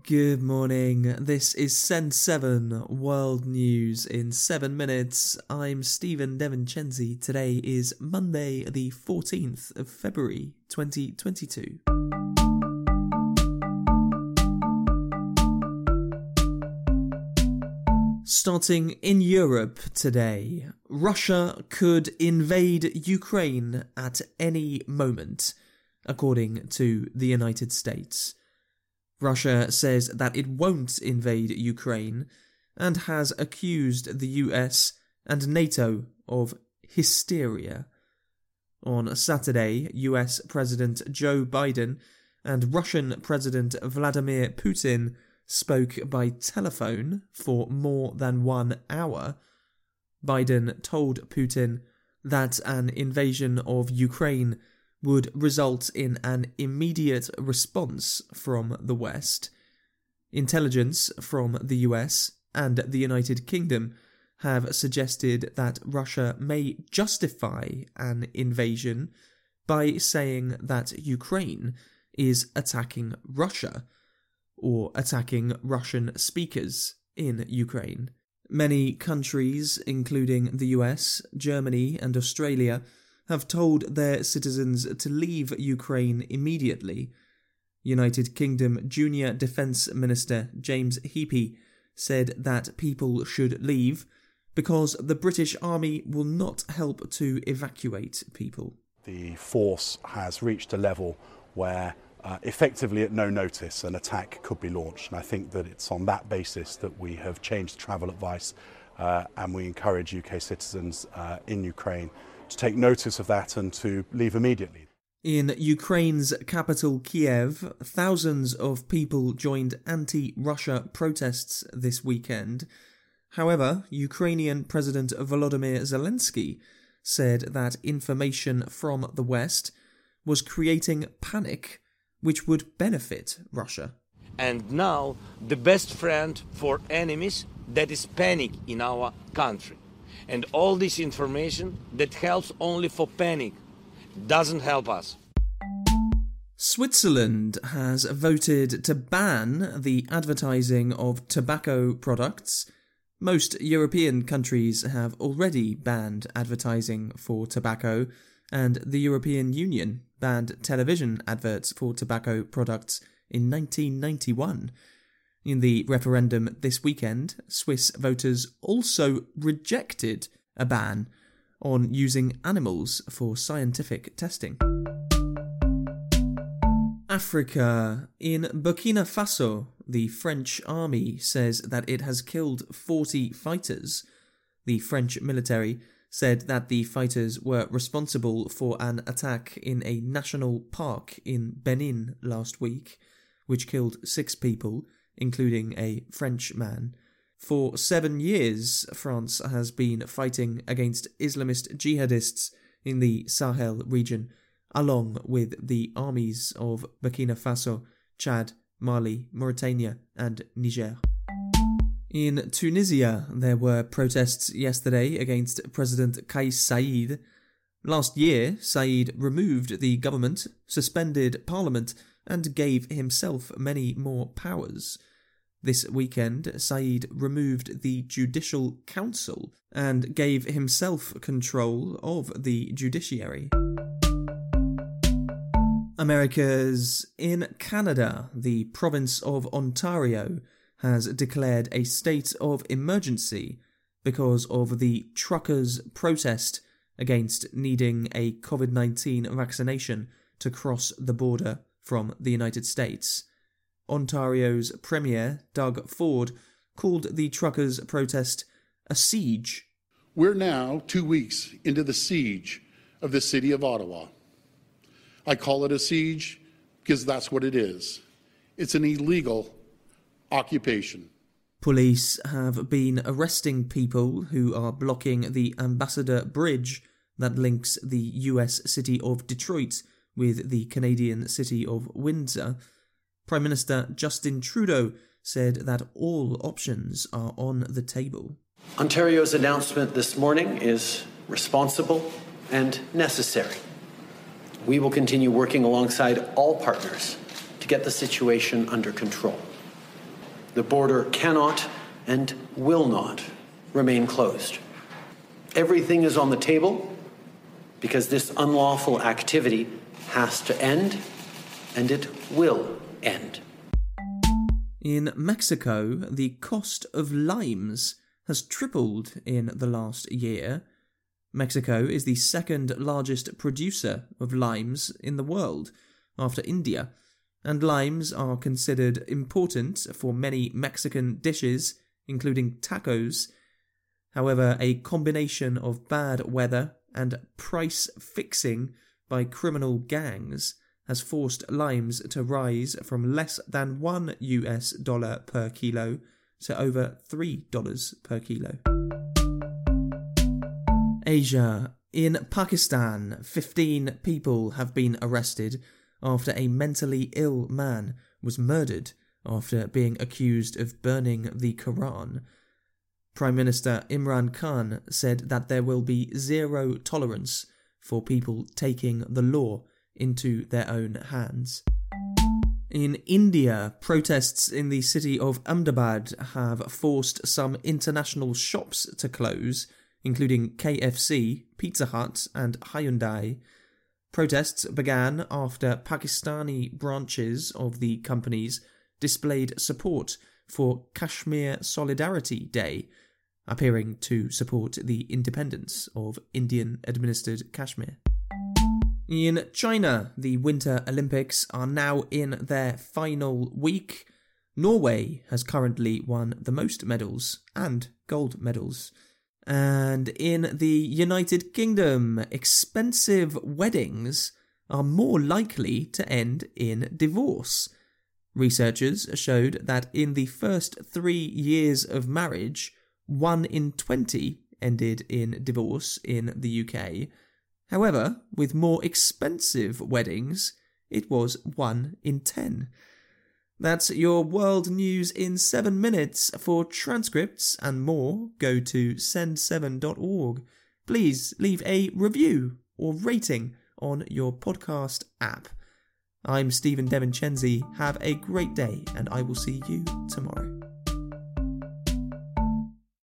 Good morning. This is Send 7 World News in 7 minutes. I'm Stephen Devincenzi. Today is Monday, the 14th of February, 2022. Starting in Europe today, Russia could invade Ukraine at any moment, according to the United States. Russia says that it won't invade Ukraine and has accused the US and NATO of hysteria. On Saturday, US President Joe Biden and Russian President Vladimir Putin spoke by telephone for more than one hour. Biden told Putin that an invasion of Ukraine would result in an immediate response from the West. Intelligence from the US and the United Kingdom have suggested that Russia may justify an invasion by saying that Ukraine is attacking Russia or attacking Russian speakers in Ukraine. Many countries, including the US, Germany, and Australia, have told their citizens to leave Ukraine immediately. United Kingdom Junior Defence Minister James Heappey said that people should leave because the British Army will not help to evacuate people. The force has reached a level where uh, effectively at no notice an attack could be launched. And I think that it's on that basis that we have changed travel advice uh, and we encourage UK citizens uh, in Ukraine to take notice of that and to leave immediately. In Ukraine's capital Kiev, thousands of people joined anti Russia protests this weekend. However, Ukrainian President Volodymyr Zelensky said that information from the West was creating panic which would benefit Russia. And now, the best friend for enemies that is panic in our country. And all this information that helps only for panic doesn't help us. Switzerland has voted to ban the advertising of tobacco products. Most European countries have already banned advertising for tobacco, and the European Union banned television adverts for tobacco products in 1991. In the referendum this weekend, Swiss voters also rejected a ban on using animals for scientific testing. Africa. In Burkina Faso, the French army says that it has killed 40 fighters. The French military said that the fighters were responsible for an attack in a national park in Benin last week, which killed six people, including a French man. For seven years, France has been fighting against Islamist jihadists in the Sahel region, along with the armies of Burkina Faso, Chad, Mali, Mauritania, and Niger. In Tunisia, there were protests yesterday against President Kais Saied. Last year, Saied removed the government, suspended parliament, and gave himself many more powers. This weekend, Saied removed the Judicial Council and gave himself control of the judiciary. America's in Canada, the province of Ontario has declared a state of emergency because of the truckers' protest against needing a COVID 19 vaccination to cross the border from the United States. Ontario's Premier, Doug Ford, called the truckers' protest a siege. We're now two weeks into the siege of the city of Ottawa. I call it a siege because that's what it is. It's an illegal occupation. Police have been arresting people who are blocking the Ambassador Bridge that links the US city of Detroit with the Canadian city of Windsor. Prime Minister Justin Trudeau said that all options are on the table. Ontario's announcement this morning is responsible and necessary. We will continue working alongside all partners to get the situation under control. The border cannot and will not remain closed. Everything is on the table because this unlawful activity has to end, and it will end. In Mexico, the cost of limes has tripled in the last year. Mexico is the second largest producer of limes in the world, after India, and limes are considered important for many Mexican dishes, including tacos. However, a combination of bad weather and price fixing by criminal gangs has forced limes to rise from less than 1 US dollar per kilo to over $3 per kilo. Asia. In Pakistan, 15 people have been arrested after a mentally ill man was murdered after being accused of burning the Quran. Prime Minister Imran Khan said that there will be zero tolerance for people taking the law into their own hands. In India, protests in the city of Ahmedabad have forced some international shops to close, including KFC, Pizza Hut, and Hyundai. Protests began after Pakistani branches of the companies displayed support for Kashmir Solidarity Day, appearing to support the independence of Indian administered Kashmir. In China, the Winter Olympics are now in their final week. Norway has currently won the most medals and gold medals. And in the United Kingdom, expensive weddings are more likely to end in divorce. Researchers showed that in the first three years of marriage, one in 20 ended in divorce in the UK. However, with more expensive weddings, it was 1 in 10. That's your world news in 7 minutes. For transcripts and more, go to send7.org. Please leave a review or rating on your podcast app. I'm Stephen Devincenzi. Have a great day, and I will see you tomorrow.